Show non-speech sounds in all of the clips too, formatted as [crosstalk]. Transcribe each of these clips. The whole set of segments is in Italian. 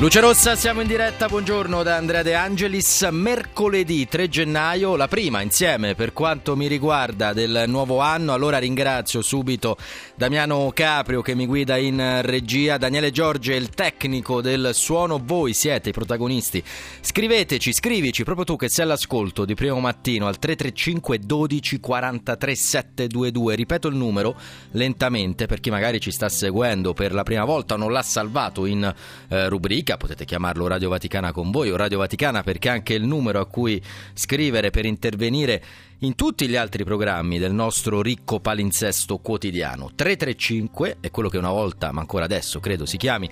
Luce Rossa, siamo in diretta, buongiorno da Andrea De Angelis, mercoledì 3 gennaio, la prima insieme per quanto mi riguarda del nuovo anno, allora ringrazio subito Damiano Caprio che mi guida in regia, Daniele Giorgi il tecnico del suono, voi siete i protagonisti, scriveteci, scrivici proprio tu che sei all'ascolto di primo mattino al 335 12 43 722, ripeto il numero lentamente per chi magari ci sta seguendo per la prima volta o non l'ha salvato in eh, rubrica potete chiamarlo Radio Vaticana con voi o Radio Vaticana perché è anche il numero a cui scrivere per intervenire in tutti gli altri programmi del nostro ricco palinsesto quotidiano. 335 è quello che una volta, ma ancora adesso credo si chiami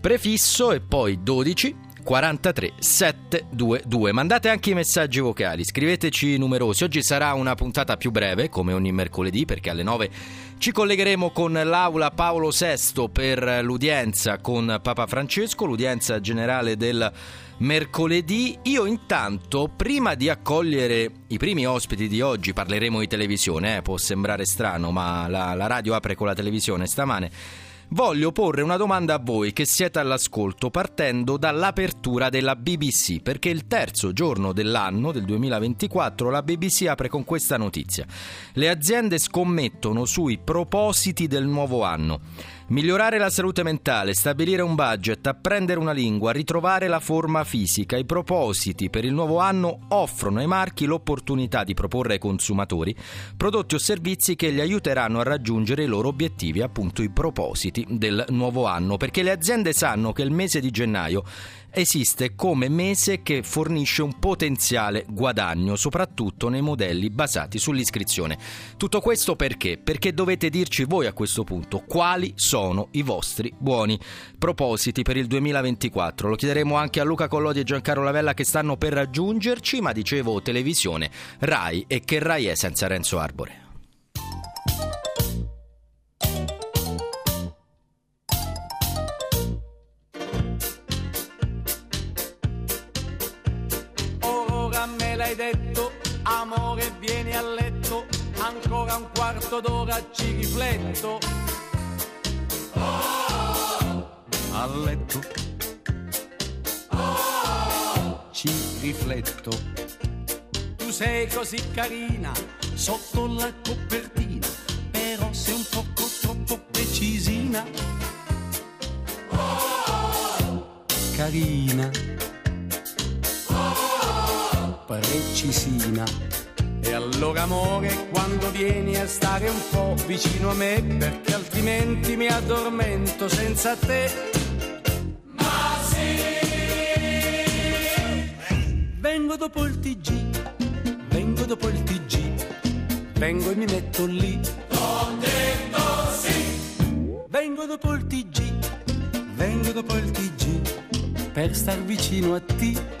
prefisso e poi 12 43 722. Mandate anche i messaggi vocali, scriveteci numerosi. Oggi sarà una puntata più breve, come ogni mercoledì, perché alle 9 ci collegheremo con l'aula Paolo VI per l'udienza con Papa Francesco, l'udienza generale del mercoledì. Io intanto, prima di accogliere i primi ospiti di oggi, parleremo di televisione, eh, può sembrare strano, ma la, la radio apre con la televisione stamane voglio porre una domanda a voi che siete all'ascolto partendo dall'apertura della BBC, perché il terzo giorno dell'anno, del 2024, la BBC apre con questa notizia. Le aziende scommettono sui propositi del nuovo anno. Migliorare la salute mentale, stabilire un budget, apprendere una lingua, ritrovare la forma fisica. I propositi per il nuovo anno offrono ai marchi l'opportunità di proporre ai consumatori prodotti o servizi che li aiuteranno a raggiungere i loro obiettivi, appunto i propositi del nuovo anno, perché le aziende sanno che il mese di gennaio esiste come mese che fornisce un potenziale guadagno, soprattutto nei modelli basati sull'iscrizione. Tutto questo perché? Perché dovete dirci voi a questo punto quali sono i vostri buoni propositi per il 2024. Lo chiederemo anche a Luca Collodi e Giancarlo Lavella che stanno per raggiungerci, ma dicevo televisione, Rai e che Rai è senza Renzo Arbore. L'hai detto, amore vieni a letto, ancora un quarto d'ora ci rifletto. A letto. Ci rifletto. Tu sei così carina, sotto la copertina, però sei un poco troppo precisina. Carina precisina. E allora amore, quando vieni a stare un po' vicino a me, perché altrimenti mi addormento senza te. Ma sì! Vengo dopo il TG, vengo dopo il TG, vengo e mi metto lì. Ho detto sì! Vengo dopo il TG, vengo dopo il TG, per star vicino a te.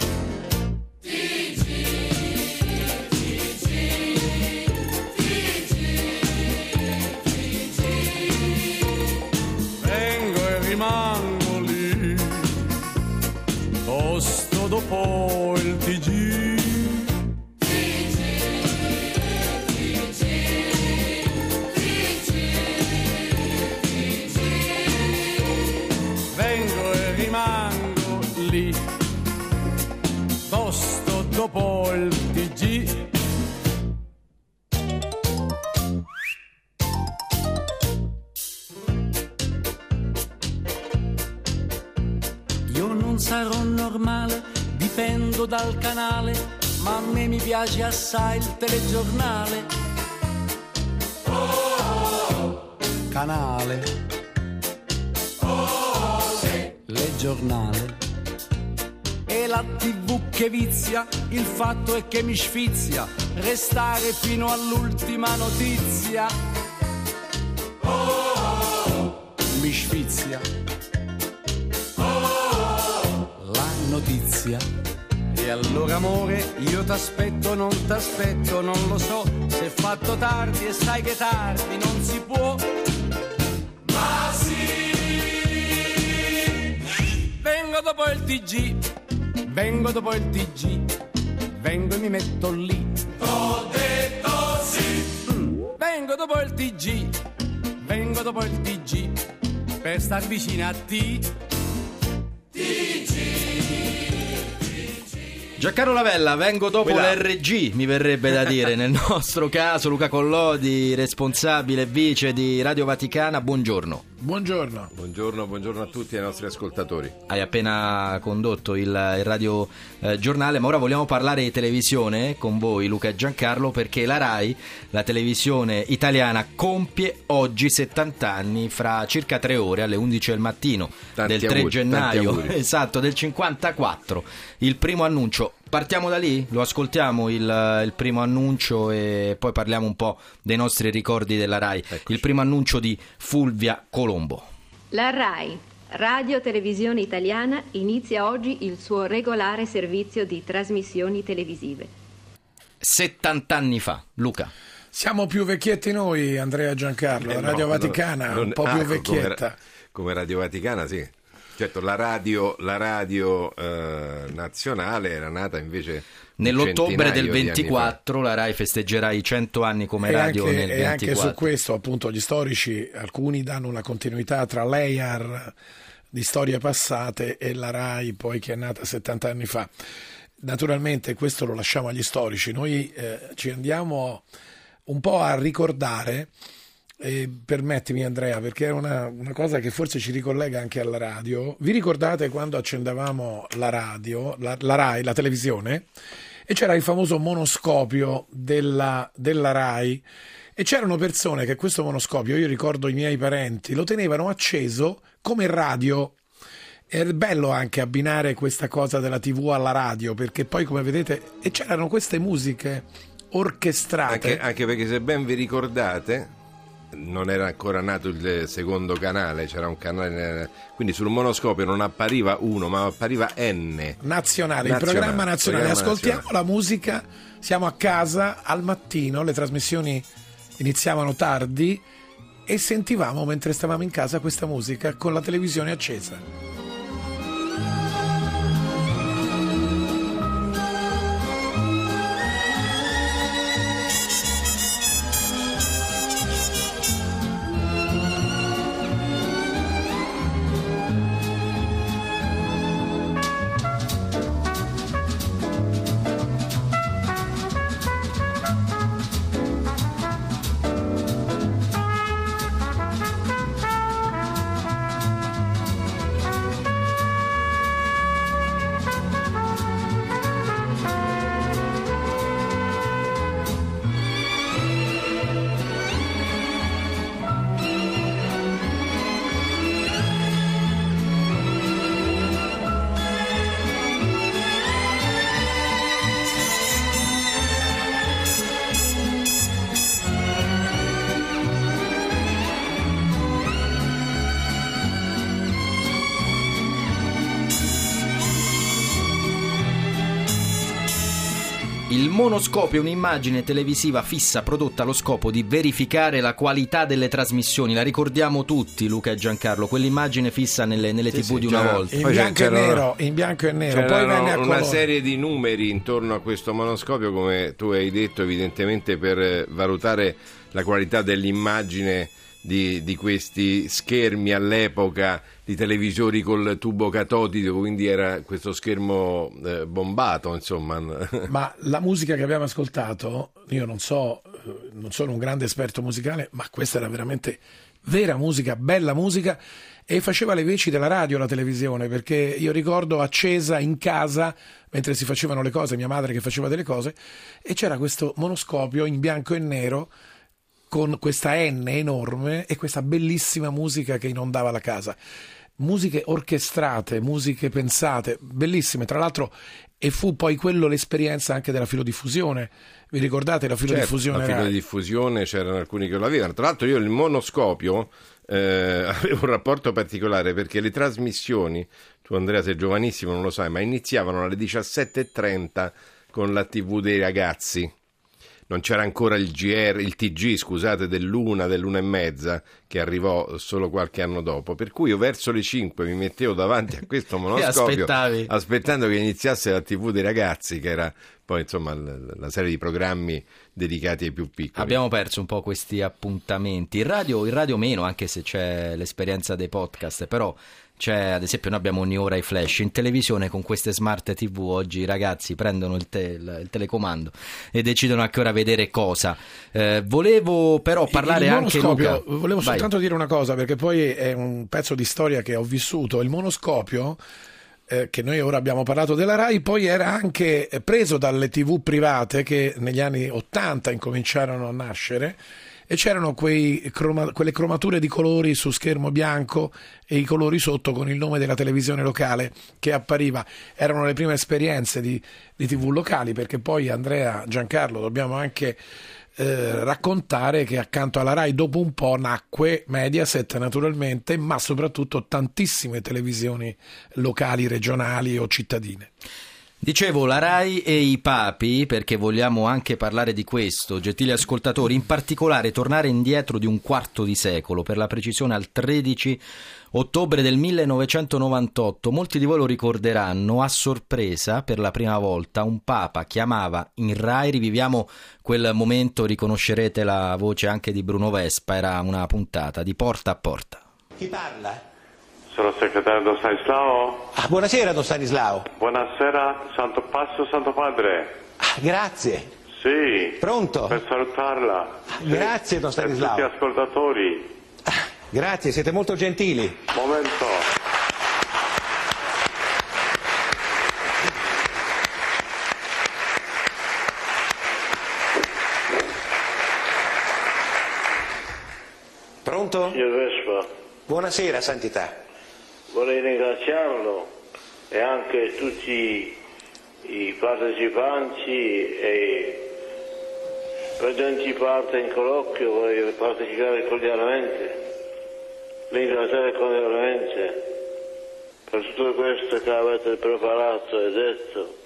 Dopo il assai il telegiornale. Oh, canale. Oh, sì. Le giornale. E la tv che vizia, il fatto è che mi sfizia restare fino all'ultima notizia. Oh, mi sfizia. La notizia. E allora amore, io t'aspetto, non t'aspetto, non lo so, se è fatto tardi e sai che tardi non si può. Ma sì! Vengo dopo il TG, vengo dopo il TG, vengo e mi metto lì. T'ho detto sì. Mm. Vengo dopo il TG, vengo dopo il TG, per star vicino a te. Giancarlo Lavella, vengo dopo Quella- l'RG, mi verrebbe da dire, nel nostro caso Luca Collodi, responsabile vice di Radio Vaticana, buongiorno. Buongiorno. Buongiorno, buongiorno a tutti i nostri ascoltatori. Hai appena condotto il, il radio eh, giornale, ma ora vogliamo parlare di televisione con voi, Luca e Giancarlo, perché la RAI, la televisione italiana, compie oggi 70 anni fra circa tre ore alle 11 del mattino Tanti del 3 auguri, gennaio, [laughs] esatto, del 54. Il primo annuncio. Partiamo da lì, lo ascoltiamo il, il primo annuncio e poi parliamo un po' dei nostri ricordi della RAI. Eccoci. Il primo annuncio di Fulvia Colombo. La RAI, Radio Televisione Italiana, inizia oggi il suo regolare servizio di trasmissioni televisive. 70 anni fa, Luca. Siamo più vecchietti noi, Andrea Giancarlo. Eh, Radio no, Vaticana, non- un po' ah, più vecchietta. Come, come Radio Vaticana, sì. Certo, la radio, la radio eh, nazionale era nata invece Nell'ottobre del di anni fa. 24 la RAI festeggerà i 100 anni come E radio anche, nel e anche 24. su questo, appunto, gli storici, alcuni danno una continuità tra l'EIAR di storie passate e la RAI, poi che è nata 70 anni fa. Naturalmente questo lo lasciamo agli storici, noi eh, ci andiamo un po' a ricordare, e permettimi Andrea, perché è una, una cosa che forse ci ricollega anche alla radio. Vi ricordate quando accendevamo la radio, la, la RAI, la televisione, e c'era il famoso monoscopio della, della RAI e c'erano persone che questo monoscopio, io ricordo i miei parenti, lo tenevano acceso come radio. È bello anche abbinare questa cosa della TV alla radio, perché poi come vedete, e c'erano queste musiche orchestrate. Anche, anche perché se ben vi ricordate non era ancora nato il secondo canale, c'era un canale, quindi sul monoscopio non appariva uno, ma appariva N. nazionale, il Nazionale, programma nazionale. programma Ascoltiamo nazionale. la musica, siamo a casa al mattino, le trasmissioni iniziavano tardi e sentivamo mentre stavamo in casa questa musica con la televisione accesa. Il monoscopio è un'immagine televisiva fissa prodotta allo scopo di verificare la qualità delle trasmissioni. La ricordiamo tutti, Luca e Giancarlo, quell'immagine fissa nelle, nelle tv sì, di una volta. In bianco, e nero, in bianco e nero, poi venne a una colore. serie di numeri intorno a questo monoscopio, come tu hai detto, evidentemente per valutare la qualità dell'immagine di, di questi schermi all'epoca di televisori col tubo catodico, quindi era questo schermo eh, bombato, insomma. [laughs] Ma la musica che abbiamo ascoltato, io non so, eh, non sono un grande esperto musicale, ma questa era veramente vera musica, bella musica e faceva le veci della radio la televisione, perché io ricordo accesa in casa mentre si facevano le cose, mia madre che faceva delle cose e c'era questo monoscopio in bianco e nero con questa N enorme e questa bellissima musica che inondava la casa. Musiche orchestrate, musiche pensate, bellissime. Tra l'altro, e fu poi quello l'esperienza anche della filodiffusione. Vi ricordate la filodiffusione? Certo, la filodiffusione c'erano alcuni che lo avevano. Tra l'altro io il monoscopio eh, [laughs] avevo un rapporto particolare perché le trasmissioni, tu Andrea sei giovanissimo, non lo sai, ma iniziavano alle 17.30 con la TV dei ragazzi. Non c'era ancora il GR, il TG, scusate, dell'una, dell'una e mezza, che arrivò solo qualche anno dopo. Per cui io verso le 5 mi mettevo davanti a questo [laughs] monoscopio aspettando che iniziasse la TV dei ragazzi, che era poi insomma la serie di programmi dedicati ai più piccoli. Abbiamo perso un po' questi appuntamenti. Il radio, il radio meno, anche se c'è l'esperienza dei podcast, però c'è, ad esempio, noi abbiamo ogni ora i flash in televisione con queste smart TV. Oggi i ragazzi prendono il, te, il, il telecomando e decidono a che ora vedere cosa. Eh, volevo però parlare il anche. Luca, volevo vai. soltanto dire una cosa perché poi è un pezzo di storia che ho vissuto. Il monoscopio. Eh, che noi ora abbiamo parlato della RAI, poi era anche preso dalle tv private che negli anni 80 incominciarono a nascere e c'erano croma, quelle cromature di colori su schermo bianco e i colori sotto con il nome della televisione locale che appariva. Erano le prime esperienze di, di tv locali perché poi Andrea, Giancarlo, dobbiamo anche eh, raccontare che accanto alla RAI dopo un po' nacque Mediaset naturalmente, ma soprattutto tantissime televisioni locali, regionali o cittadine. Dicevo la RAI e i papi, perché vogliamo anche parlare di questo, gentili ascoltatori, in particolare tornare indietro di un quarto di secolo, per la precisione al 13 ottobre del 1998. Molti di voi lo ricorderanno, a sorpresa, per la prima volta, un papa chiamava in RAI, riviviamo quel momento, riconoscerete la voce anche di Bruno Vespa, era una puntata di porta a porta. Chi parla? Sono il segretario Don Stanislao. Ah, buonasera Don Stanislao. Buonasera, Santo Passo, Santo Padre. Ah, grazie. Sì. Pronto? Per salutarla. Ah, grazie Don Stanislao. Per tutti gli ascoltatori. Ah, grazie, siete molto gentili. Momento. Pronto? Io Vespa. Buonasera, Santità vorrei ringraziarlo e anche tutti i partecipanti e presenti parte in colloquio vorrei partecipare cordialmente, ringraziare cordialmente per tutto questo che avete preparato e detto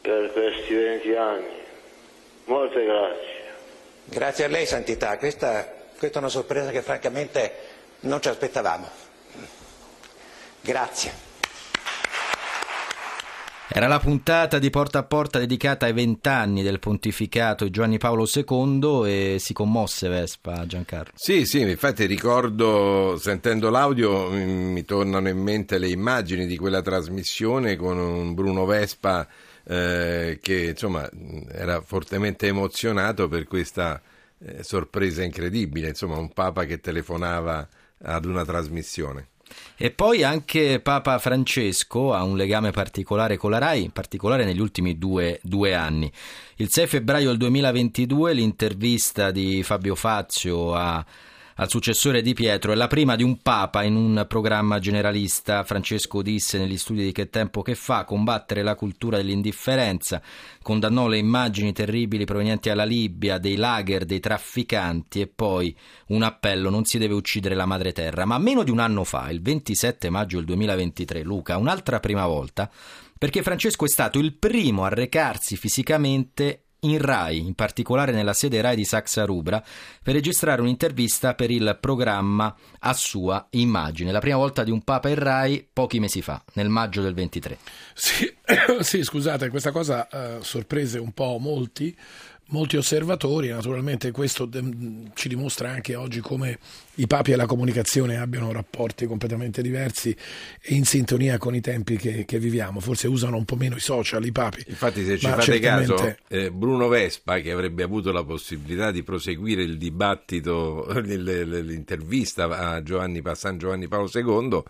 per questi 20 anni. Molte grazie. Grazie a lei, Santità. Questa, questa è una sorpresa che francamente non ci aspettavamo. Grazie. Era la puntata di Porta a Porta dedicata ai vent'anni del pontificato di Giovanni Paolo II e si commosse Vespa Giancarlo. Sì, sì, infatti ricordo, sentendo l'audio, mi tornano in mente le immagini di quella trasmissione con un Bruno Vespa eh, che insomma era fortemente emozionato per questa eh, sorpresa incredibile, insomma un Papa che telefonava ad una trasmissione. E poi anche Papa Francesco ha un legame particolare con la RAI, in particolare negli ultimi due, due anni. Il 6 febbraio del 2022 l'intervista di Fabio Fazio a al successore di Pietro è la prima di un papa in un programma generalista. Francesco disse negli studi di Che tempo che fa combattere la cultura dell'indifferenza, condannò le immagini terribili provenienti dalla Libia, dei lager, dei trafficanti e poi un appello non si deve uccidere la madre terra. Ma meno di un anno fa, il 27 maggio del 2023, Luca, un'altra prima volta, perché Francesco è stato il primo a recarsi fisicamente in RAI, in particolare nella sede RAI di Saxa Rubra, per registrare un'intervista per il programma A sua immagine. La prima volta di un Papa in RAI pochi mesi fa, nel maggio del 23. Sì, [coughs] sì scusate, questa cosa uh, sorprese un po' molti molti osservatori, naturalmente questo ci dimostra anche oggi come i papi e la comunicazione abbiano rapporti completamente diversi e in sintonia con i tempi che, che viviamo. Forse usano un po' meno i social i papi. Infatti, se ci fate certamente... caso, eh, Bruno Vespa, che avrebbe avuto la possibilità di proseguire il dibattito, [laughs] l'intervista a Giovanni, a San Giovanni Paolo II,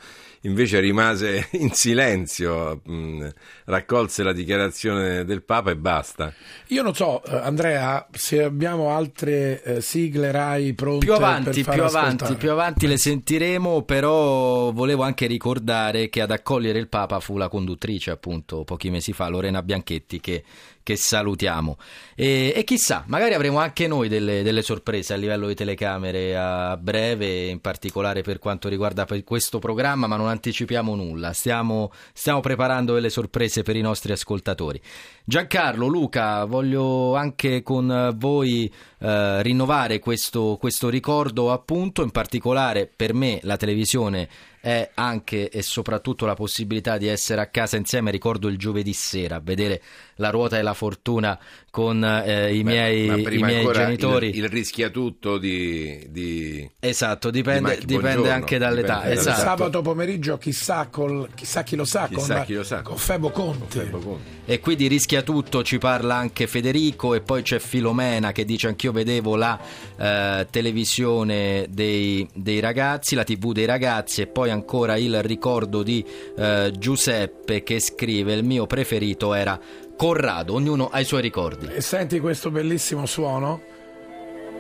invece rimase [laughs] in silenzio, mh, raccolse la dichiarazione del Papa e basta. Io non so, eh, Andrea, se abbiamo altre eh, sigle RAI pronte più avanti, più avanti avanti, più avanti le sentiremo, però volevo anche ricordare che ad accogliere il Papa fu la conduttrice, appunto, pochi mesi fa, Lorena Bianchetti, che che salutiamo. E, e chissà, magari avremo anche noi delle, delle, sorprese a livello di telecamere a breve, in particolare per quanto riguarda questo programma, ma non anticipiamo nulla. Stiamo, stiamo preparando delle sorprese per i nostri ascoltatori. Giancarlo, Luca, voglio anche con voi eh, rinnovare questo, questo ricordo appunto, in particolare per me la televisione è anche e soprattutto la possibilità di essere a casa insieme. Ricordo il giovedì sera, vedere la ruota e la fortuna con eh, i, Beh, miei, i miei genitori. Il, il, rischia tutto di, di esatto, dipende, di dipende anche dall'età. Dipende esatto. Sabato pomeriggio, chissà, col, chissà chi lo sa, chissà con, chi lo sa. con Febo Conti. Con Febo Conti. E qui di rischia tutto ci parla anche Federico e poi c'è Filomena che dice anch'io vedevo la eh, televisione dei, dei, ragazzi, la tv dei ragazzi e poi ancora il ricordo di eh, Giuseppe che scrive il mio preferito era Corrado, ognuno ha i suoi ricordi. E senti questo bellissimo suono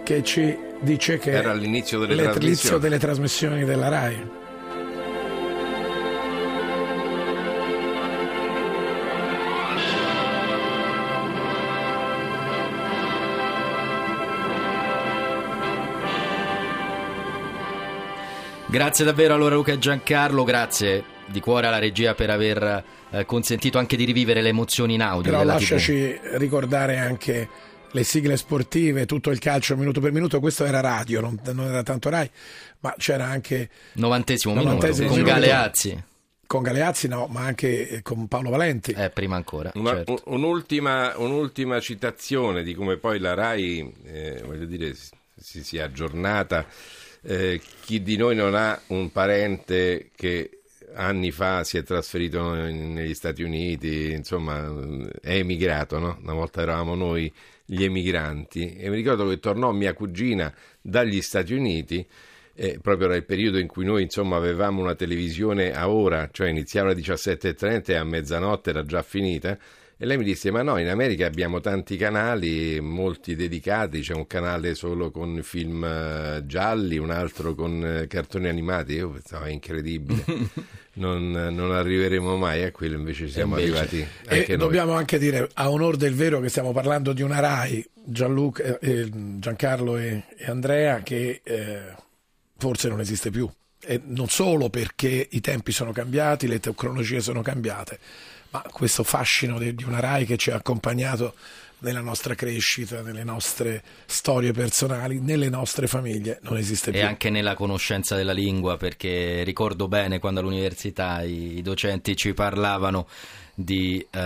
che ci dice che era all'inizio delle, trasmissioni. delle trasmissioni della RAI. Grazie davvero allora Luca e Giancarlo, grazie di cuore alla regia per aver eh, consentito anche di rivivere le emozioni in audio. Però lasciaci TV. ricordare anche le sigle sportive, tutto il calcio minuto per minuto, questo era radio, non, non era tanto Rai, ma c'era anche... Novantesimo, novantesimo minuto, con Galeazzi. Con Galeazzi no, ma anche eh, con Paolo Valenti. Eh, prima ancora. Una, certo. un'ultima, un'ultima, citazione di come poi la RAI, eh, voglio dire, si sia aggiornata. Eh, chi di noi non ha un parente che anni fa si è trasferito negli Stati Uniti, insomma è emigrato, no? Una volta eravamo noi gli emigranti e mi ricordo che tornò mia cugina dagli Stati Uniti eh, proprio nel periodo in cui noi insomma avevamo una televisione a ora, cioè iniziava alle 17.30 e a mezzanotte era già finita e lei mi disse: Ma no, in America abbiamo tanti canali, molti dedicati. C'è un canale solo con film eh, gialli, un altro con eh, cartoni animati. Io pensavo: è incredibile. [laughs] non, non, arriveremo mai a quello, invece siamo invece. arrivati anche e noi. Dobbiamo anche dire, a onore del vero, che stiamo parlando di una Rai, Gianluca, eh, Giancarlo e, e, Andrea, che eh, forse non esiste più. E non solo perché i tempi sono cambiati, le tecnologie sono cambiate ma questo fascino di, di una RAI che ci ha accompagnato nella nostra crescita, nelle nostre storie personali, nelle nostre famiglie, non esiste più. E anche nella conoscenza della lingua, perché ricordo bene quando all'università i, i docenti ci parlavano di eh,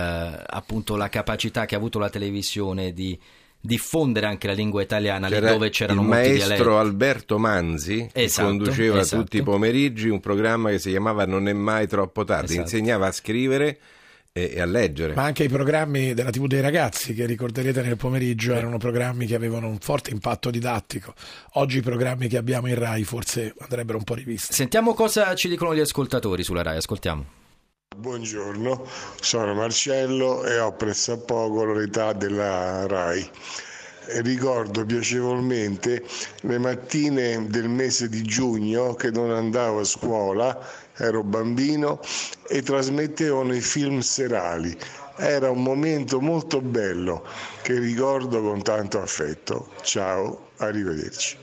appunto la capacità che ha avuto la televisione di diffondere anche la lingua italiana C'era lì dove c'erano il molti maestro dialetti. Alberto Manzi esatto, conduceva esatto. tutti i pomeriggi un programma che si chiamava Non è mai troppo tardi, esatto. insegnava a scrivere e, e, a leggere. Ma anche i programmi della TV dei ragazzi, che ricorderete nel pomeriggio, erano programmi che avevano un forte impatto didattico. Oggi i programmi che abbiamo in RAI forse andrebbero un po' rivisti. Sentiamo cosa ci dicono gli ascoltatori sulla RAI, ascoltiamo. Buongiorno, sono Marcello e ho pressappoco l'età della RAI. Ricordo piacevolmente le mattine del mese di giugno che non andavo a scuola ero bambino e trasmettevano i film serali. Era un momento molto bello che ricordo con tanto affetto. Ciao, arrivederci.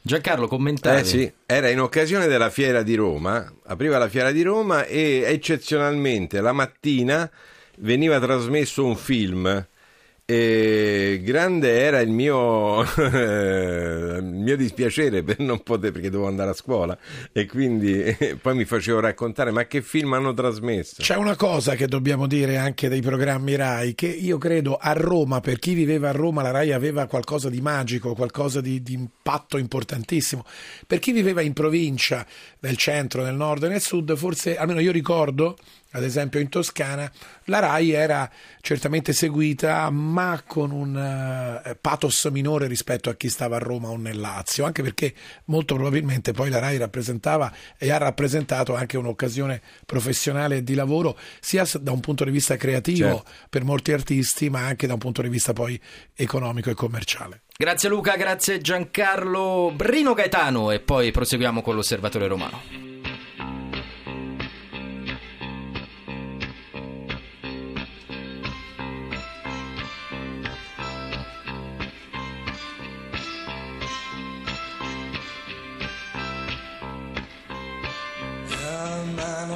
Giancarlo, commentavi? Eh sì, era in occasione della fiera di Roma, apriva la fiera di Roma e eccezionalmente la mattina veniva trasmesso un film e grande era il mio, [laughs] il mio dispiacere per non poter, perché dovevo andare a scuola e quindi [laughs] poi mi facevo raccontare ma che film hanno trasmesso. C'è una cosa che dobbiamo dire anche dei programmi RAI, che io credo a Roma, per chi viveva a Roma, la RAI aveva qualcosa di magico, qualcosa di, di impatto importantissimo. Per chi viveva in provincia, nel centro, nel nord e nel sud, forse, almeno io ricordo, ad esempio in Toscana, la RAI era certamente seguita, ma con un uh, pathos minore rispetto a chi stava a Roma o nel Lazio, anche perché molto probabilmente poi la RAI rappresentava e ha rappresentato anche un'occasione professionale e di lavoro, sia da un punto di vista creativo certo. per molti artisti, ma anche da un punto di vista poi economico e commerciale. Grazie Luca, grazie Giancarlo Brino Gaetano e poi proseguiamo con l'osservatore romano.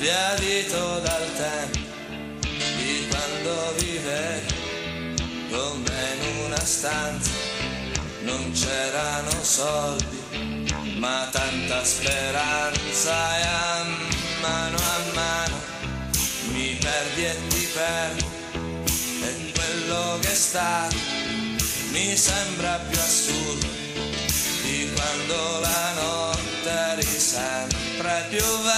sbiadito dal tempo di quando vivevi con me in una stanza. Non c'erano soldi ma tanta speranza e a mano a mano mi perdi e ti perdo. E quello che sta mi sembra più assurdo di quando la notte eri sempre più vera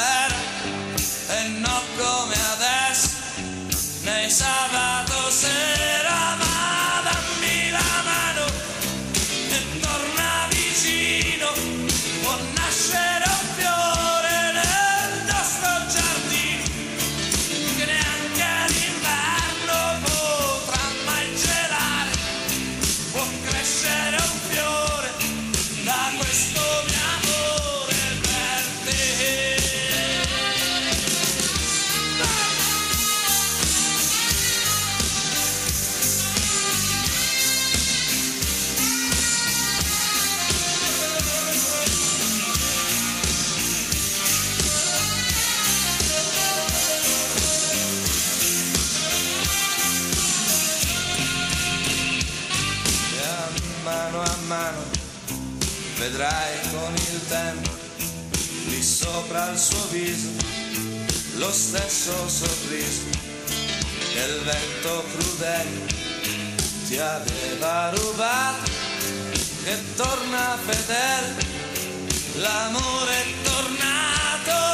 sopra il suo viso lo stesso sorriso che il vento crudele ti aveva rubato che torna fedele l'amore è tornato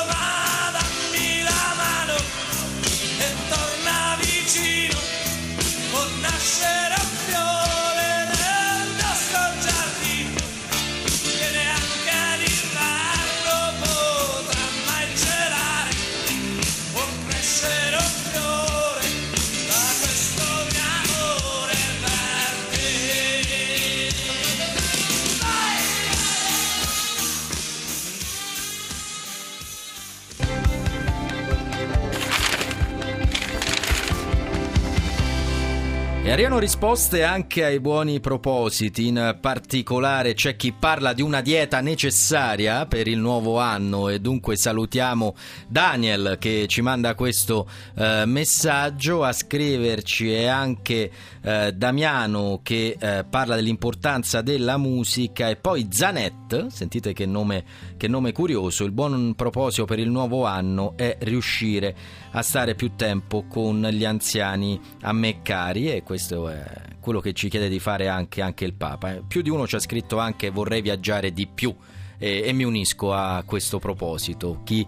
arrivano risposte anche ai buoni propositi, in particolare c'è chi parla di una dieta necessaria per il nuovo anno e dunque salutiamo Daniel che ci manda questo eh, messaggio a scriverci e anche eh, Damiano che eh, parla dell'importanza della musica e poi Zanet, sentite che nome, che nome curioso, il buon proposito per il nuovo anno è riuscire a stare più tempo con gli anziani a me cari e questo è quello che ci chiede di fare anche, anche il Papa. Eh, Più di uno ci ha scritto anche vorrei viaggiare di più e, e mi unisco a questo proposito. Chi,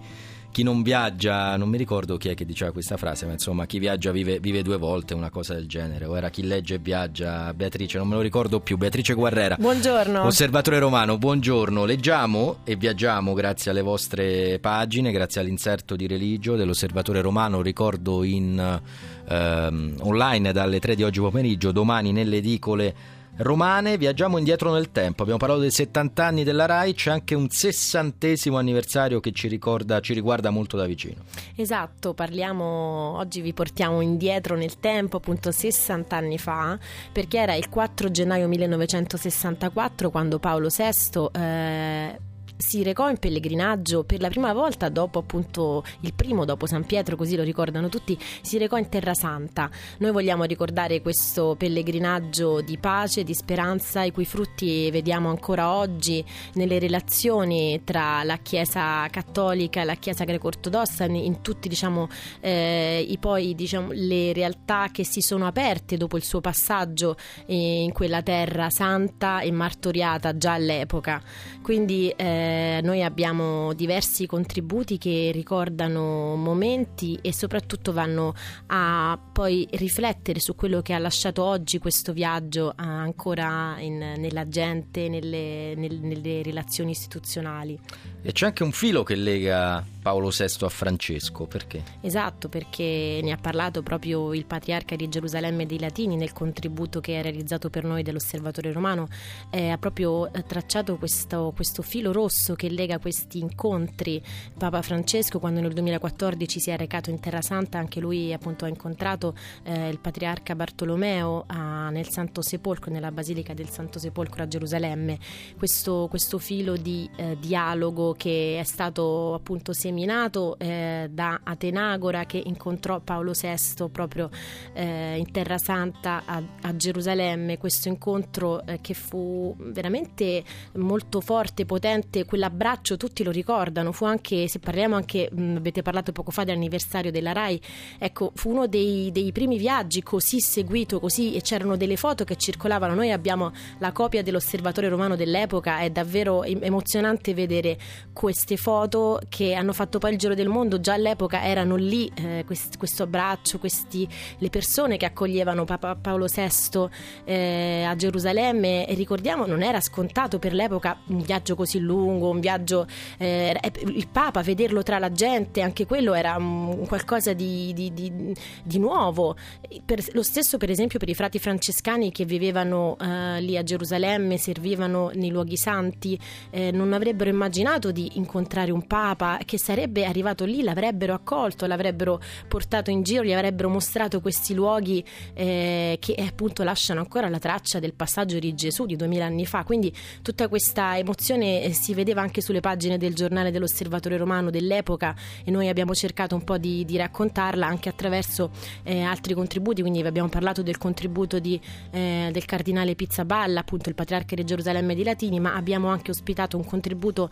chi non viaggia, non mi ricordo chi è che diceva questa frase, ma insomma chi viaggia vive, vive due volte, una cosa del genere. O era chi legge e viaggia, Beatrice, non me lo ricordo più, Beatrice Guerrera. Buongiorno. Osservatore Romano, buongiorno. Leggiamo e viaggiamo grazie alle vostre pagine, grazie all'inserto di Religio dell'Osservatore Romano, ricordo in ehm, online dalle 3 di oggi pomeriggio, domani nelle edicole romane. Viaggiamo indietro nel tempo. Abbiamo parlato dei 70 anni della RAI, c'è anche un sessantesimo anniversario che ci ricorda, ci riguarda molto da vicino. Esatto, parliamo oggi vi portiamo indietro nel tempo, appunto 60 anni fa, perché era il 4 gennaio 1964 quando Paolo VI eh, si recò in pellegrinaggio per la prima volta dopo appunto il primo dopo San Pietro, così lo ricordano tutti, si recò in Terra Santa. Noi vogliamo ricordare questo pellegrinaggio di pace, di speranza, i cui frutti vediamo ancora oggi nelle relazioni tra la Chiesa cattolica e la Chiesa greco-ortodossa, in, tutti diciamo eh, i poi diciamo le realtà che si sono aperte dopo il suo passaggio in quella terra santa e martoriata già all'epoca. Quindi eh, eh, noi abbiamo diversi contributi che ricordano momenti e soprattutto vanno a poi riflettere su quello che ha lasciato oggi questo viaggio ancora in, nella gente, nelle, nel, nelle relazioni istituzionali. E c'è anche un filo che lega Paolo VI a Francesco, perché? Esatto, perché ne ha parlato proprio il patriarca di Gerusalemme dei Latini nel contributo che ha realizzato per noi dell'Osservatore Romano, eh, ha proprio eh, tracciato questo, questo, filo rosso che lega questi incontri. Papa Francesco quando nel 2014 si è recato in Terra Santa, anche lui appunto ha incontrato eh, il patriarca Bartolomeo a, nel Santo Sepolcro, nella Basilica del Santo Sepolcro a Gerusalemme. Questo, questo filo di eh, dialogo che è stato appunto seminato eh, da Atenagora che incontrò Paolo VI proprio eh, in Terra Santa a, a Gerusalemme, questo incontro eh, che fu veramente molto forte, potente, quell'abbraccio tutti lo ricordano, fu anche, se parliamo anche, mh, avete parlato poco fa dell'anniversario della RAI, ecco, fu uno dei, dei primi viaggi così seguito, così, e c'erano delle foto che circolavano, noi abbiamo la copia dell'osservatorio romano dell'epoca, è davvero emozionante vedere queste foto che hanno fatto poi il giro del mondo, già all'epoca erano lì eh, quest, questo abbraccio, questi, le persone che accoglievano Papa Paolo VI eh, a Gerusalemme e ricordiamo non era scontato per l'epoca un viaggio così lungo, un viaggio, eh, il Papa vederlo tra la gente, anche quello era un, qualcosa di, di, di, di nuovo. Per, lo stesso per esempio per i frati francescani che vivevano eh, lì a Gerusalemme, servivano nei luoghi santi, eh, non avrebbero immaginato di incontrare un papa che sarebbe arrivato lì, l'avrebbero accolto, l'avrebbero portato in giro, gli avrebbero mostrato questi luoghi eh, che appunto lasciano ancora la traccia del passaggio di Gesù di duemila anni fa. Quindi tutta questa emozione eh, si vedeva anche sulle pagine del giornale dell'Osservatore Romano dell'epoca e noi abbiamo cercato un po' di, di raccontarla anche attraverso eh, altri contributi. Quindi abbiamo parlato del contributo di, eh, del cardinale Pizzaballa, appunto il patriarca di Gerusalemme di Latini, ma abbiamo anche ospitato un contributo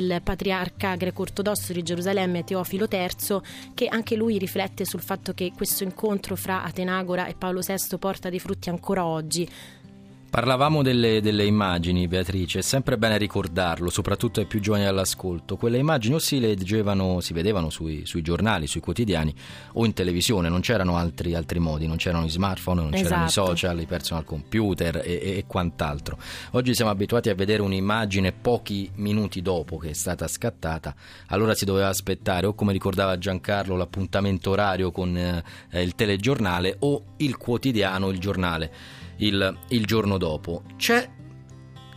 del patriarca greco-ortodosso di Gerusalemme Teofilo III, che anche lui riflette sul fatto che questo incontro fra Atenagora e Paolo VI porta dei frutti ancora oggi. Parlavamo delle, delle, immagini, Beatrice, è sempre bene ricordarlo, soprattutto ai più giovani all'ascolto. Quelle immagini o si leggevano, si vedevano sui, sui giornali, sui quotidiani o in televisione, non c'erano altri, altri modi, non c'erano i smartphone, non esatto. c'erano i esatto. social, i personal computer e, e, e, quant'altro. Oggi siamo abituati a vedere un'immagine pochi minuti dopo che è stata scattata, allora si doveva aspettare o come ricordava Giancarlo l'appuntamento orario con eh, il telegiornale o il quotidiano, il giornale il, il giorno dopo. C'è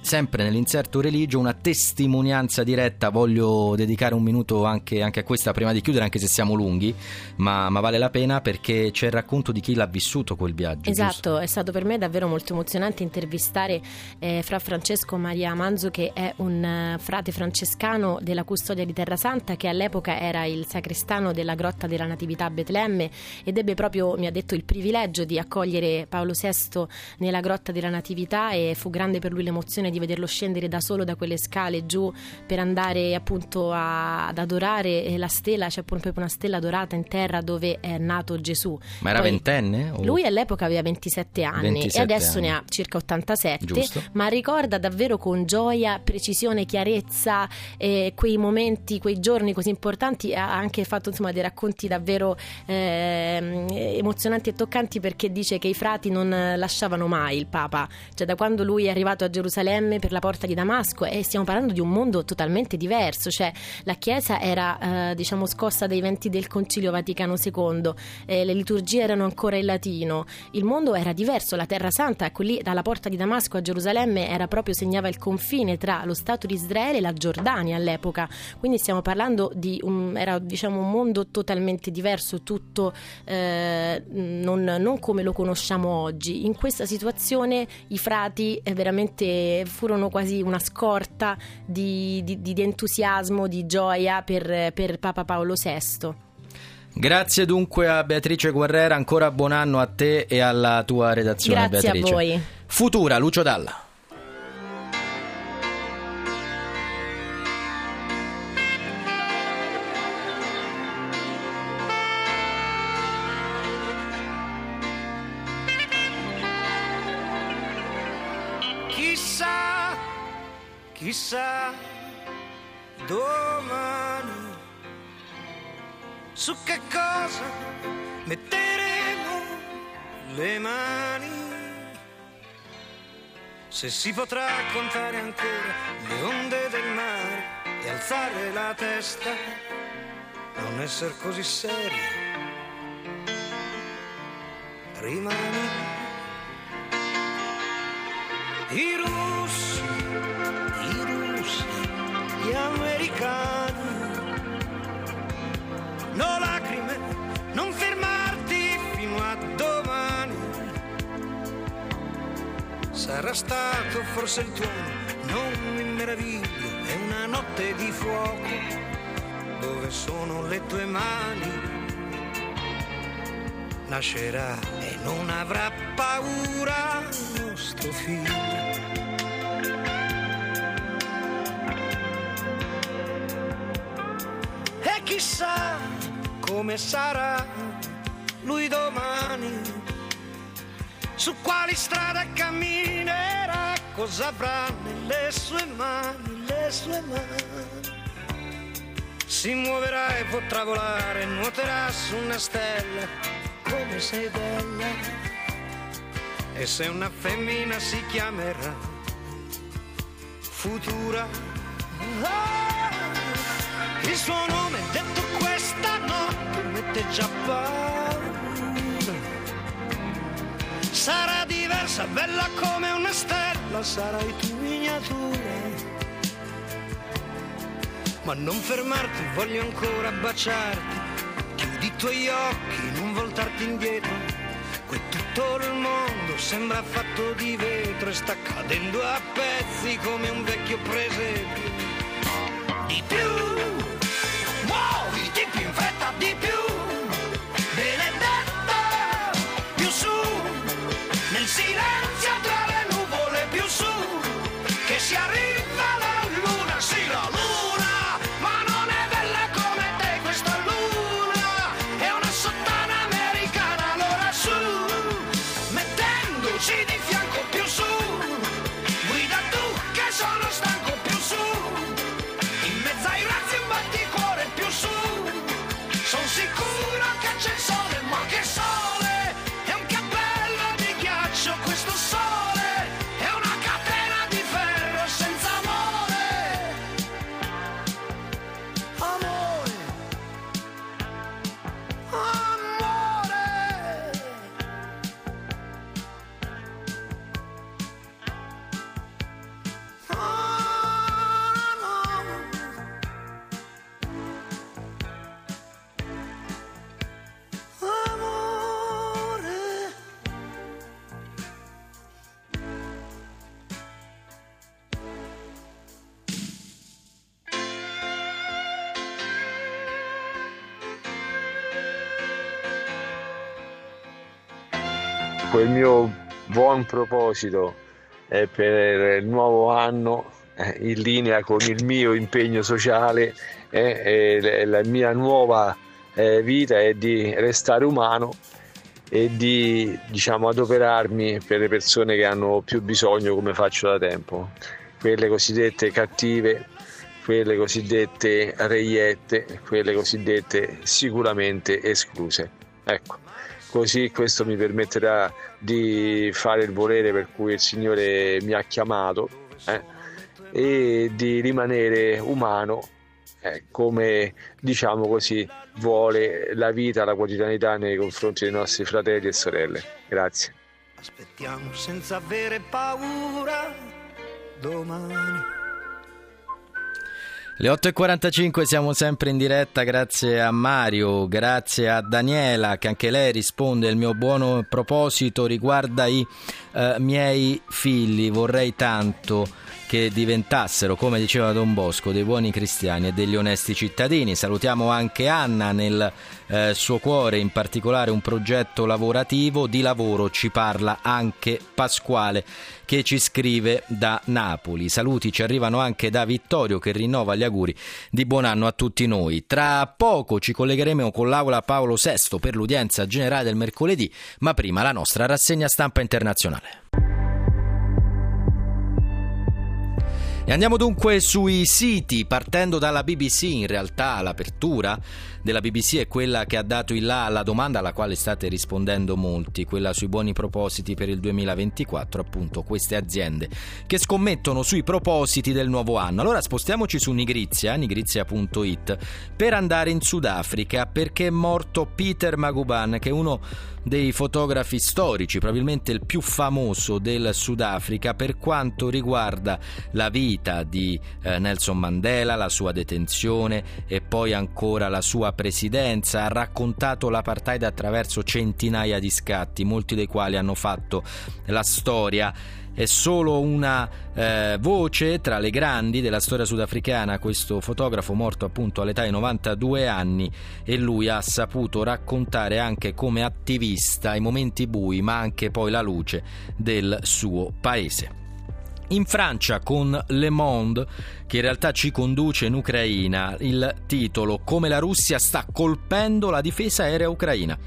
sempre nell'inserto religio una testimonianza diretta. Voglio dedicare un minuto anche, anche a questa prima di chiudere, anche se siamo lunghi, ma, ma, vale la pena perché c'è il racconto di chi l'ha vissuto quel viaggio. Esatto, giusto? è stato per me davvero molto emozionante intervistare eh, fra Francesco Maria Manzo, che è un uh, frate francescano della custodia di Terra Santa, che all'epoca era il sacrestano della grotta della Natività a Betlemme ed ebbe proprio, mi ha detto, il privilegio di accogliere Paolo VI nella grotta della Natività e fu grande per lui l'emozione di vederlo scendere da solo da quelle scale giù per andare appunto a, ad adorare la stella, c'è proprio una stella dorata in terra dove è nato Gesù. Ma era Poi, ventenne? O... Lui all'epoca aveva 27 anni 27 e adesso anni. ne ha circa 87, Giusto. ma ricorda davvero con gioia, precisione, chiarezza eh, quei momenti, quei giorni così importanti. Ha anche fatto insomma dei racconti davvero eh, emozionanti e toccanti perché dice che i frati non lasciavano mai il Papa, cioè da quando lui è arrivato a Gerusalemme Gerusalemme per la porta di Damasco e stiamo parlando di un mondo totalmente diverso, cioè la Chiesa era eh, diciamo scossa dai venti del Concilio Vaticano II, eh, le liturgie erano ancora in latino, il mondo era diverso, la Terra Santa, ecco lì dalla porta di Damasco a Gerusalemme era proprio segnava il confine tra lo Stato di Israele e la Giordania all'epoca, quindi stiamo parlando di un, era, diciamo, un mondo totalmente diverso, tutto eh, non, non, come lo conosciamo oggi. In questa situazione i frati eh, veramente furono quasi una scorta di, di, di entusiasmo, di gioia per, per Papa Paolo VI. Grazie dunque a Beatrice Guerrera, ancora buon anno a te e alla tua redazione Grazie Beatrice. a voi. Futura, Lucio Dalla. Su che cosa metteremo le mani? Se si potrà contare ancora le onde del mare e alzare la testa, non essere così seri. Rimani. I russi, i russi, gli americani. No lacrime, non fermarti fino a domani. Sarà stato forse il tuono, non mi meraviglio, è una notte di fuoco. Dove sono le tue mani? Nascerà e non avrà paura nostro figlio. Chissà come sarà lui domani, su quali strade camminerà, cosa avrà nelle sue mani, le sue mani. Si muoverà e potrà volare, nuoterà su una stella, come sei bella. E se una femmina si chiamerà futura. Ah! Il suo nome mette già paura. Sarà diversa, bella come una stella, sarai tu miniatura. Ma non fermarti, voglio ancora baciarti. Chiudi i tuoi occhi, non voltarti indietro. Qui tutto il mondo sembra fatto di vetro e sta cadendo a pezzi come un vecchio presepio. Di più, mio buon proposito eh, per il nuovo anno eh, in linea con il mio impegno sociale eh, e la mia nuova eh, vita è di restare umano e di diciamo adoperarmi per le persone che hanno più bisogno come faccio da tempo. Quelle cosiddette cattive quelle cosiddette reiette quelle cosiddette sicuramente escluse. Ecco così questo mi permetterà di fare il volere per cui il Signore mi ha chiamato eh, e di rimanere umano eh, come diciamo così vuole la vita, la quotidianità nei confronti dei nostri fratelli e sorelle. Grazie. Aspettiamo senza avere paura domani. Le 8.45 siamo sempre in diretta grazie a Mario, grazie a Daniela che anche lei risponde il mio buono proposito riguarda i eh, miei figli, vorrei tanto che diventassero, come diceva Don Bosco, dei buoni cristiani e degli onesti cittadini. Salutiamo anche Anna nel eh, suo cuore, in particolare un progetto lavorativo. Di lavoro ci parla anche Pasquale che ci scrive da Napoli. Saluti ci arrivano anche da Vittorio che rinnova gli auguri di buon anno a tutti noi. Tra poco ci collegheremo con l'Aula Paolo VI per l'udienza generale del mercoledì, ma prima la nostra rassegna stampa internazionale. E andiamo dunque sui siti, partendo dalla BBC, in realtà l'apertura della BBC è quella che ha dato il là alla domanda alla quale state rispondendo molti, quella sui buoni propositi per il 2024, appunto queste aziende che scommettono sui propositi del nuovo anno. Allora spostiamoci su Nigrizia, nigrizia.it, per andare in Sudafrica perché è morto Peter Maguban, che è uno dei fotografi storici, probabilmente il più famoso del Sudafrica per quanto riguarda la vita di eh, Nelson Mandela, la sua detenzione e poi ancora la sua presidenza. Ha raccontato l'apartheid attraverso centinaia di scatti, molti dei quali hanno fatto la storia è solo una eh, voce tra le grandi della storia sudafricana, questo fotografo morto appunto all'età di 92 anni e lui ha saputo raccontare anche come attivista i momenti bui ma anche poi la luce del suo paese. In Francia con Le Monde, che in realtà ci conduce in Ucraina, il titolo Come la Russia sta colpendo la difesa aerea ucraina.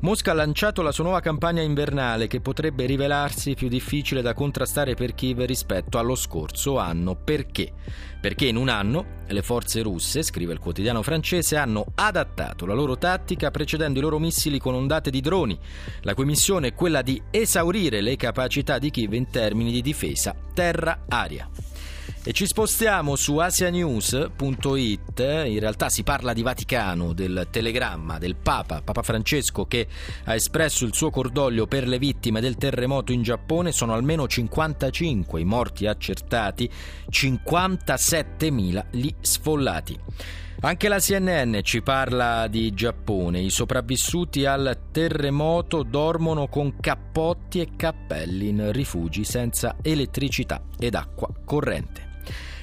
Mosca ha lanciato la sua nuova campagna invernale che potrebbe rivelarsi più difficile da contrastare per Kiev rispetto allo scorso anno. Perché? Perché in un anno le forze russe, scrive il quotidiano francese, hanno adattato la loro tattica precedendo i loro missili con ondate di droni, la cui missione è quella di esaurire le capacità di Kiev in termini di difesa terra-aria. E ci spostiamo su asianews.it, in realtà si parla di Vaticano, del telegramma del Papa, Papa Francesco che ha espresso il suo cordoglio per le vittime del terremoto in Giappone, sono almeno 55 i morti accertati, 57.000 gli sfollati. Anche la CNN ci parla di Giappone. I sopravvissuti al terremoto dormono con cappotti e cappelli in rifugi senza elettricità ed acqua corrente.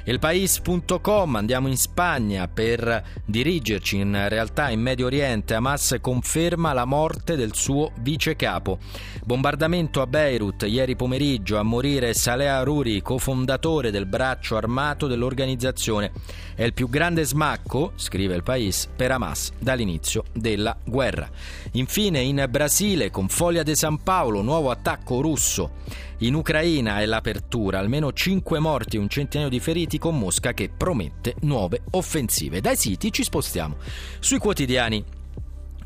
Elpais.com, andiamo in Spagna per dirigerci in realtà in Medio Oriente. Hamas conferma la morte del suo vice capo. Bombardamento a Beirut ieri pomeriggio a morire Saleh Aruri, cofondatore del braccio armato dell'organizzazione. È il più grande smacco, scrive il Pais, per Hamas dall'inizio della guerra. Infine in Brasile con Foglia de San Paolo, nuovo attacco russo. In Ucraina è l'apertura, almeno 5 morti e un centinaio di feriti con Mosca che promette nuove offensive. Dai siti ci spostiamo sui quotidiani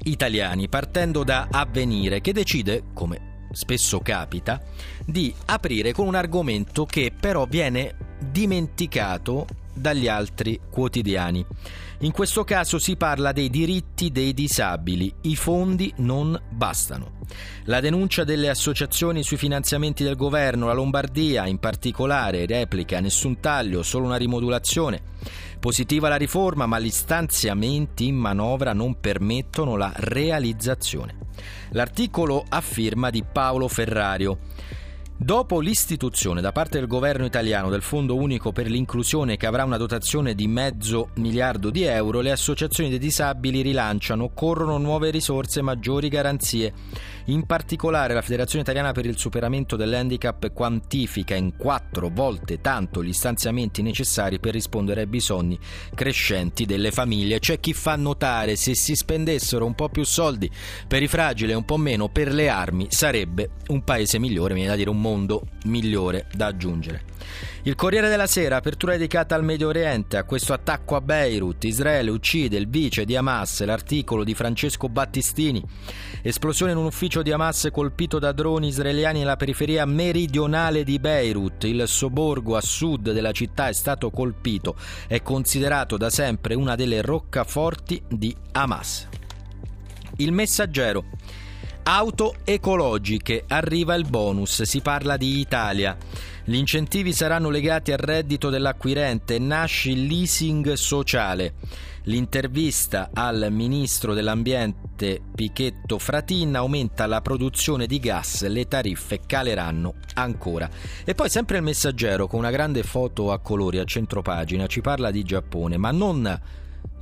italiani, partendo da Avvenire che decide, come spesso capita, di aprire con un argomento che però viene dimenticato dagli altri quotidiani. In questo caso si parla dei diritti dei disabili, i fondi non bastano. La denuncia delle associazioni sui finanziamenti del governo, la Lombardia in particolare replica nessun taglio, solo una rimodulazione. Positiva la riforma, ma gli stanziamenti in manovra non permettono la realizzazione. L'articolo affirma di Paolo Ferrario. Dopo l'istituzione da parte del governo italiano del Fondo Unico per l'Inclusione che avrà una dotazione di mezzo miliardo di euro, le associazioni dei disabili rilanciano, corrono nuove risorse e maggiori garanzie. In particolare la Federazione Italiana per il Superamento dell'Handicap quantifica in quattro volte tanto gli stanziamenti necessari per rispondere ai bisogni crescenti delle famiglie. C'è chi fa notare se si spendessero un po' più soldi per i fragili e un po' meno per le armi sarebbe un paese migliore, viene da dire un mondo migliore da aggiungere. Il Corriere della Sera, apertura dedicata al Medio Oriente, a questo attacco a Beirut, Israele uccide il vice di Hamas, l'articolo di Francesco Battistini, esplosione in un ufficio di Hamas colpito da droni israeliani nella periferia meridionale di Beirut, il sobborgo a sud della città è stato colpito, è considerato da sempre una delle roccaforti di Hamas. Il messaggero. Auto ecologiche, arriva il bonus, si parla di Italia. Gli incentivi saranno legati al reddito dell'acquirente, nasce il leasing sociale. L'intervista al ministro dell'ambiente Pichetto Fratin aumenta la produzione di gas, le tariffe caleranno ancora. E poi sempre il messaggero con una grande foto a colori a centropagina ci parla di Giappone, ma non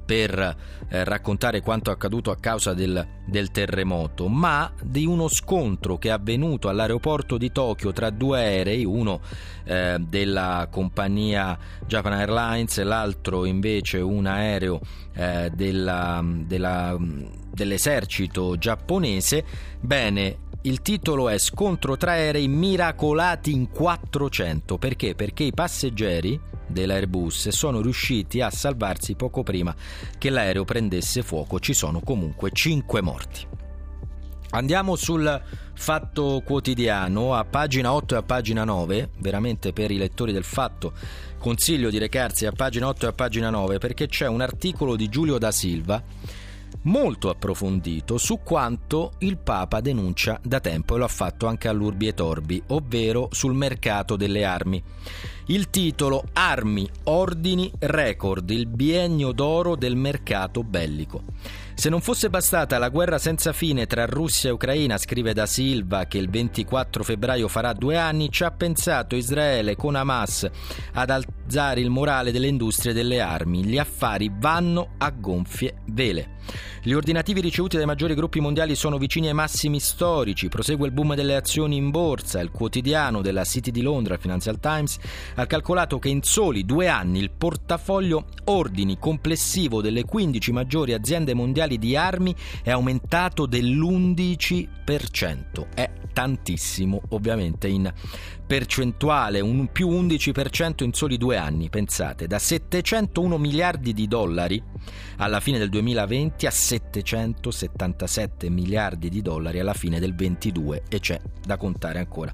per eh, raccontare quanto accaduto a causa del, del, terremoto, ma di uno scontro che è avvenuto all'aeroporto di Tokyo tra due aerei, uno eh, della compagnia Japan Airlines e l'altro invece un aereo eh, della, della, dell'esercito giapponese. Bene, il titolo è Scontro tra aerei miracolati in 400. Perché? Perché i passeggeri dell'Airbus sono riusciti a salvarsi poco prima che l'aereo prendesse fuoco. Ci sono comunque 5 morti. Andiamo sul Fatto Quotidiano, a pagina 8 e a pagina 9, veramente per i lettori del Fatto consiglio di recarsi a pagina 8 e a pagina 9 perché c'è un articolo di Giulio da Silva molto approfondito su quanto il Papa denuncia da tempo e lo ha fatto anche all'Urbi e Torbi, ovvero sul mercato delle armi. Il titolo Armi, ordini, record, il biennio d'oro del mercato bellico. Se non fosse bastata la guerra senza fine tra Russia e Ucraina, scrive da Silva, che il 24 febbraio farà due anni, ci ha pensato Israele con Hamas ad alzare il morale delle industrie delle armi. Gli affari vanno a gonfie vele. Gli ordinativi ricevuti dai maggiori gruppi mondiali sono vicini ai massimi storici, prosegue il boom delle azioni in borsa. Il quotidiano della City di Londra, Financial Times, ha calcolato che in soli due anni il portafoglio ordini complessivo delle 15 maggiori aziende mondiali di armi è aumentato dell'11%. È tantissimo, ovviamente in percentuale, un più 11% in soli due anni, pensate, da 701 miliardi di dollari alla fine del 2020 a 777 miliardi di dollari alla fine del 2022 e c'è da contare ancora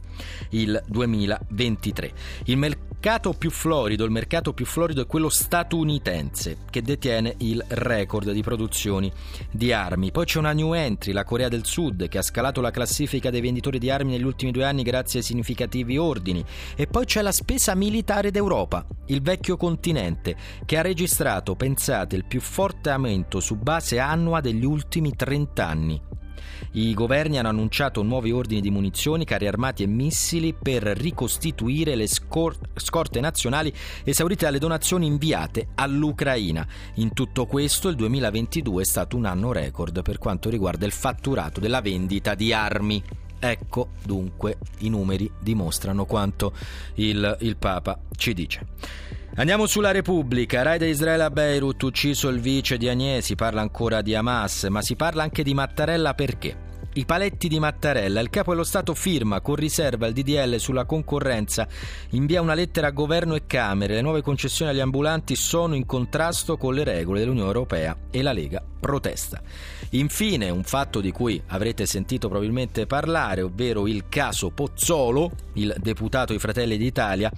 il 2023. Il mercato più florido, il mercato più florido è quello statunitense che detiene il record di produzioni di armi. Poi c'è una new entry, la Corea del Sud, che ha scalato la classifica dei venditori di armi negli ultimi due anni grazie ai significativi ordini. E poi c'è la spesa militare d'Europa, il vecchio continente, che ha registrato, pensate, il più forte aumento su base annua degli ultimi 30 anni. I governi hanno annunciato nuovi ordini di munizioni, carri armati e missili per ricostituire le scor- scorte nazionali esaurite dalle donazioni inviate all'Ucraina. In tutto questo il 2022 è stato un anno record per quanto riguarda il fatturato della vendita di armi. Ecco dunque i numeri dimostrano quanto il, il Papa ci dice. Andiamo sulla Repubblica. Raid Israele a Beirut, ucciso il vice di Agnesi, parla ancora di Hamas, ma si parla anche di Mattarella perché? I paletti di Mattarella. Il capo dello Stato firma con riserva il DDL sulla concorrenza, invia una lettera a governo e Camere. Le nuove concessioni agli ambulanti sono in contrasto con le regole dell'Unione Europea e la Lega protesta. Infine, un fatto di cui avrete sentito probabilmente parlare, ovvero il caso Pozzolo, il deputato di Fratelli d'Italia.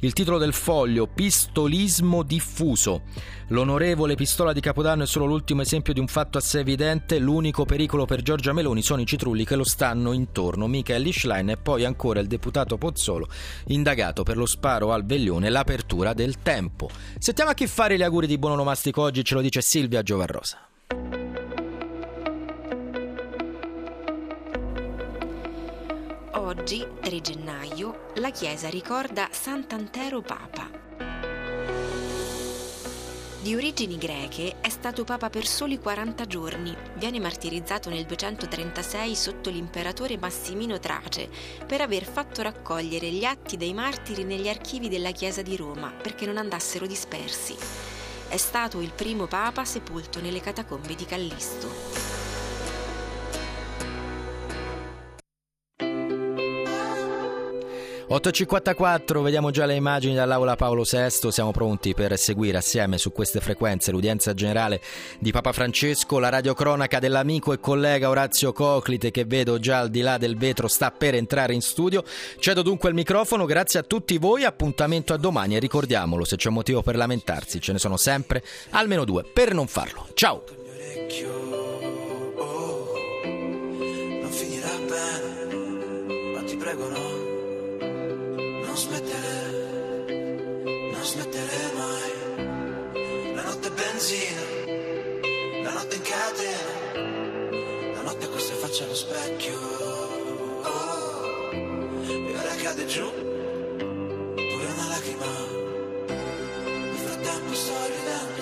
Il titolo del foglio Pistolismo diffuso. L'onorevole pistola di Capodanno è solo l'ultimo esempio di un fatto assai evidente. L'unico pericolo per Giorgia Meloni sono i citrulli che lo stanno intorno. Michael Lischlein e poi ancora il deputato Pozzolo, indagato per lo sparo al veglione e l'apertura del tempo. Sentiamo a chi fare gli auguri di buon onomastico oggi, ce lo dice Silvia Giovarrosa. Oggi, 3 gennaio, la Chiesa ricorda Sant'Antero Papa. Di origini greche, è stato papa per soli 40 giorni. Viene martirizzato nel 236 sotto l'imperatore Massimino Trace per aver fatto raccogliere gli atti dei martiri negli archivi della Chiesa di Roma perché non andassero dispersi. È stato il primo papa sepolto nelle catacombe di Callisto. 8.54, vediamo già le immagini dall'Aula Paolo VI, siamo pronti per seguire assieme su queste frequenze l'udienza generale di Papa Francesco, la radiocronaca dell'amico e collega Orazio Coclite che vedo già al di là del vetro sta per entrare in studio. Cedo dunque il microfono, grazie a tutti voi, appuntamento a domani e ricordiamolo, se c'è motivo per lamentarsi, ce ne sono sempre almeno due per non farlo. Ciao! ti prego no, benzina, la notte in catena, la notte se faccia allo specchio. Oh, e ora cade giù, pure una lacrima, nel frattempo sto ridendo.